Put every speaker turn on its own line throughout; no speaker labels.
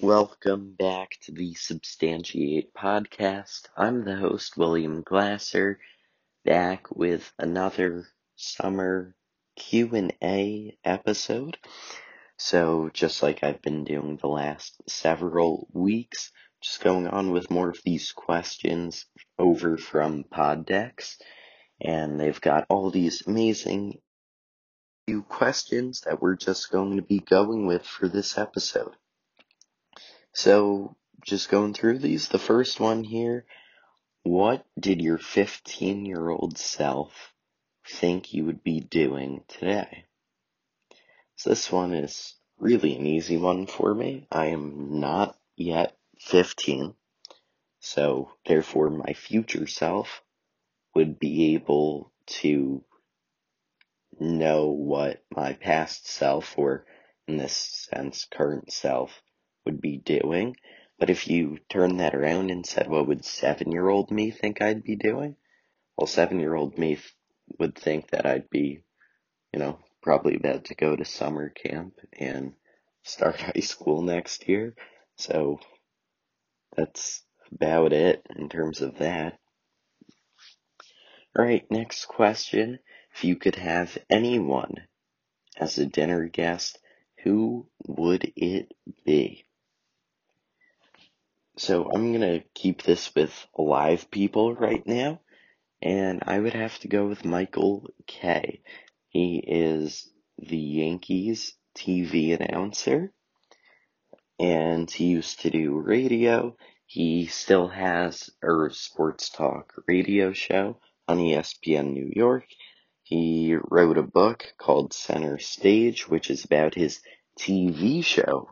Welcome back to the Substantiate podcast. I'm the host, William Glasser, back with another summer Q&A episode. So, just like I've been doing the last several weeks, just going on with more of these questions over from Poddex. And they've got all these amazing few questions that we're just going to be going with for this episode. So, just going through these, the first one here, what did your 15 year old self think you would be doing today? So this one is really an easy one for me. I am not yet 15, so therefore my future self would be able to know what my past self, or in this sense, current self, would be doing. But if you turn that around and said, what would seven year old me think I'd be doing? Well, seven year old me would think that I'd be, you know, probably about to go to summer camp and start high school next year. So that's about it in terms of that. Alright, next question. If you could have anyone as a dinner guest, who would it be? So I'm gonna keep this with alive people right now, and I would have to go with Michael Kay. He is the Yankees TV announcer, and he used to do radio. He still has a sports talk radio show on ESPN New York. He wrote a book called Center Stage, which is about his TV show,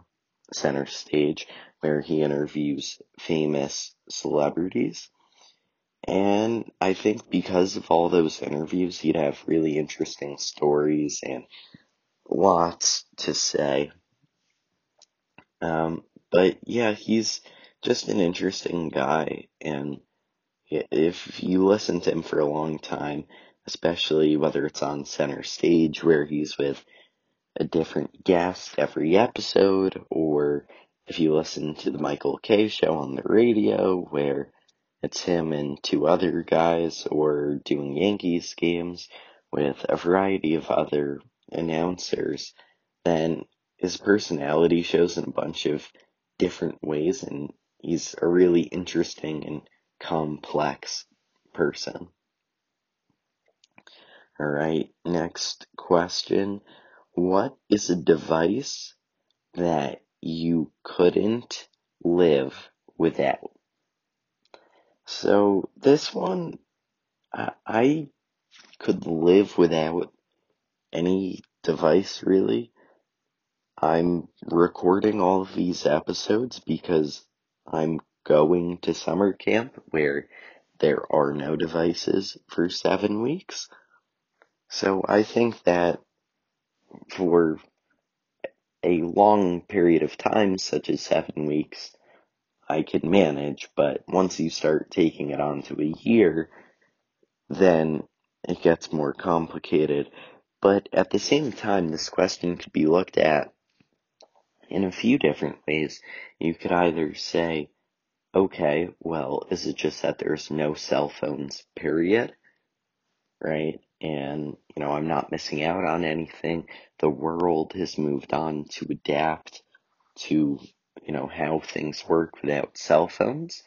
Center Stage, where he interviews famous celebrities. And I think because of all those interviews, he'd have really interesting stories and lots to say. Um, but yeah, he's just an interesting guy. And if you listen to him for a long time, especially whether it's on center stage where he's with a different guest every episode or if you listen to the Michael Kay show on the radio where it's him and two other guys or doing Yankees games with a variety of other announcers, then his personality shows in a bunch of different ways and he's a really interesting and complex person. Alright, next question. What is a device that you couldn't live without. So this one, I, I could live without any device really. I'm recording all of these episodes because I'm going to summer camp where there are no devices for seven weeks. So I think that for a long period of time, such as seven weeks, I can manage, but once you start taking it on to a year, then it gets more complicated. But at the same time, this question could be looked at in a few different ways. You could either say, okay, well, is it just that there's no cell phones, period? Right? And you know I'm not missing out on anything. The world has moved on to adapt to you know how things work without cell phones,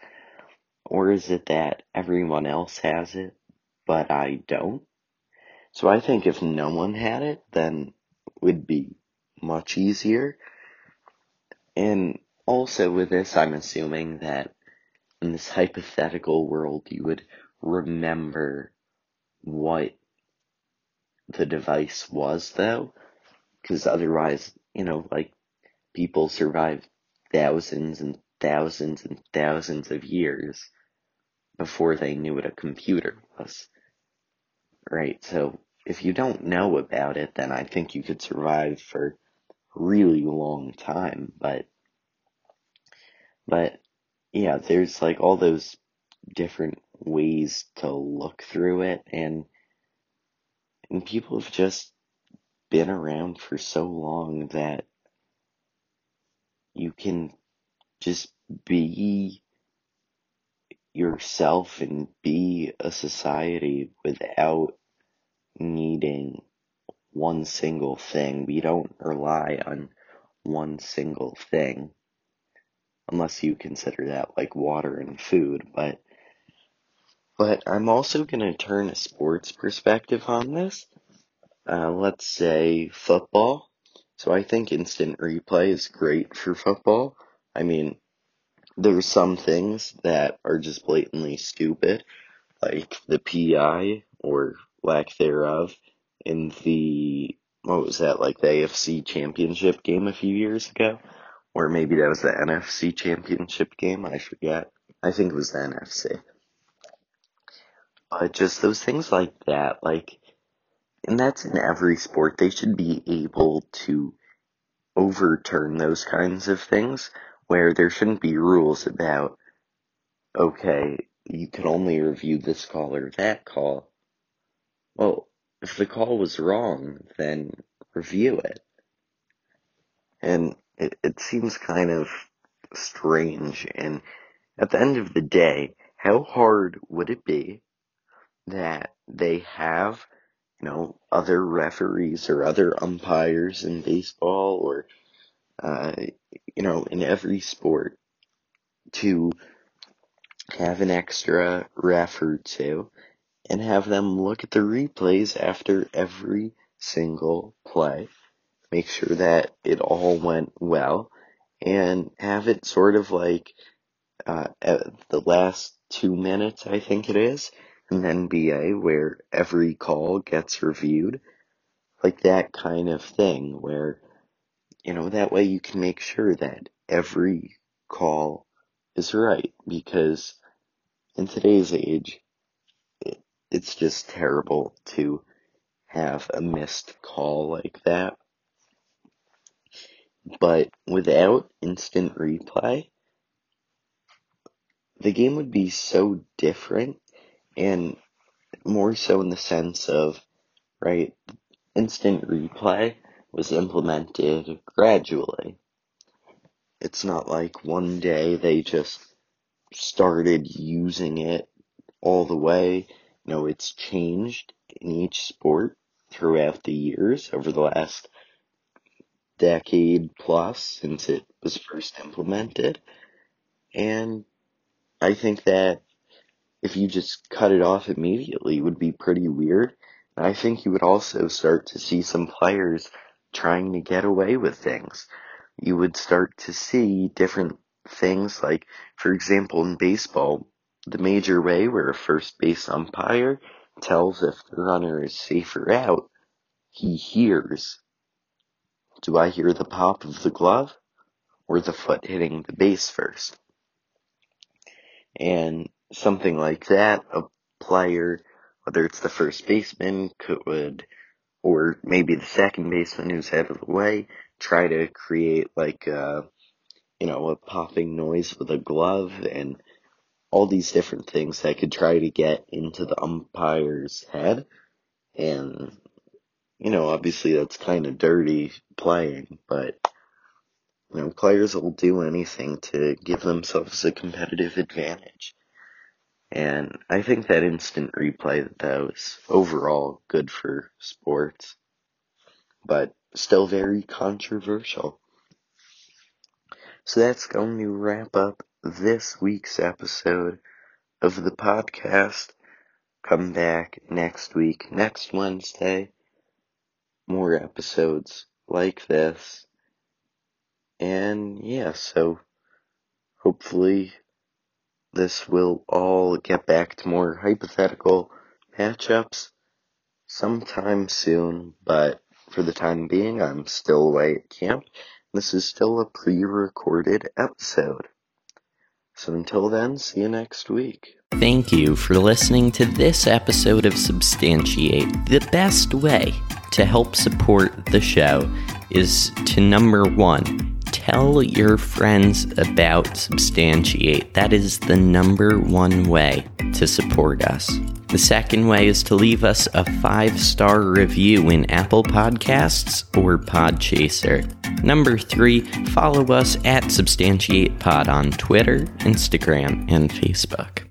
or is it that everyone else has it but I don't? So I think if no one had it, then it would be much easier. And also with this, I'm assuming that in this hypothetical world, you would remember what the device was though, because otherwise, you know, like people survived thousands and thousands and thousands of years before they knew what a computer was. Right, so if you don't know about it, then I think you could survive for a really long time, but, but, yeah, there's like all those different ways to look through it, and and people have just been around for so long that you can just be yourself and be a society without needing one single thing. We don't rely on one single thing unless you consider that like water and food, but but I'm also going to turn a sports perspective on this. Uh, let's say football. So I think instant replay is great for football. I mean, there's some things that are just blatantly stupid, like the PI or lack thereof in the what was that like the AFC Championship game a few years ago, or maybe that was the NFC Championship game. I forget. I think it was the NFC. But just those things like that, like, and that's in every sport. They should be able to overturn those kinds of things where there shouldn't be rules about, okay, you can only review this call or that call. Well, if the call was wrong, then review it. And it, it seems kind of strange. And at the end of the day, how hard would it be that they have, you know, other referees or other umpires in baseball or, uh, you know, in every sport to have an extra ref or two and have them look at the replays after every single play, make sure that it all went well, and have it sort of like uh, the last two minutes, I think it is, in NBA where every call gets reviewed, like that kind of thing where, you know, that way you can make sure that every call is right because in today's age, it, it's just terrible to have a missed call like that. But without instant replay, the game would be so different and more so in the sense of, right, instant replay was implemented gradually. It's not like one day they just started using it all the way. No, it's changed in each sport throughout the years over the last decade plus since it was first implemented. And I think that if you just cut it off immediately would be pretty weird. And I think you would also start to see some players trying to get away with things. You would start to see different things like, for example, in baseball, the major way where a first base umpire tells if the runner is safe or out, he hears. Do I hear the pop of the glove or the foot hitting the base first? And something like that, a player, whether it's the first baseman, could, or maybe the second baseman who's out of the way, try to create like a, you know, a popping noise with a glove and all these different things that could try to get into the umpire's head. And, you know, obviously that's kind of dirty playing, but, you know, players will do anything to give themselves a competitive advantage. And I think that instant replay though is overall good for sports, but still very controversial. So that's going to wrap up this week's episode of the podcast. Come back next week, next Wednesday. More episodes like this. And yeah, so hopefully this will all get back to more hypothetical matchups sometime soon, but for the time being, I'm still away at camp. This is still a pre-recorded episode. So until then, see you next week.
Thank you for listening to this episode of Substantiate. The best way to help support the show is to number one, tell your friends about Substantiate. That is the number one way to support us.
The second way is to leave us a five star review in Apple Podcasts or Podchaser. Number three, follow us at Substantiate Pod on Twitter, Instagram, and Facebook.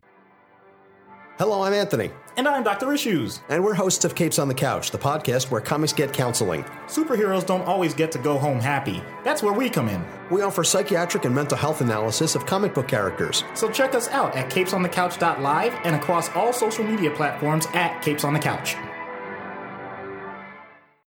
Hello, I'm Anthony.
And I'm Dr. Issues.
And we're hosts of Capes on the Couch, the podcast where comics get counseling.
Superheroes don't always get to go home happy. That's where we come in.
We offer psychiatric and mental health analysis of comic book characters.
So check us out at capesonthecouch.live and across all social media platforms at Capes on the Couch.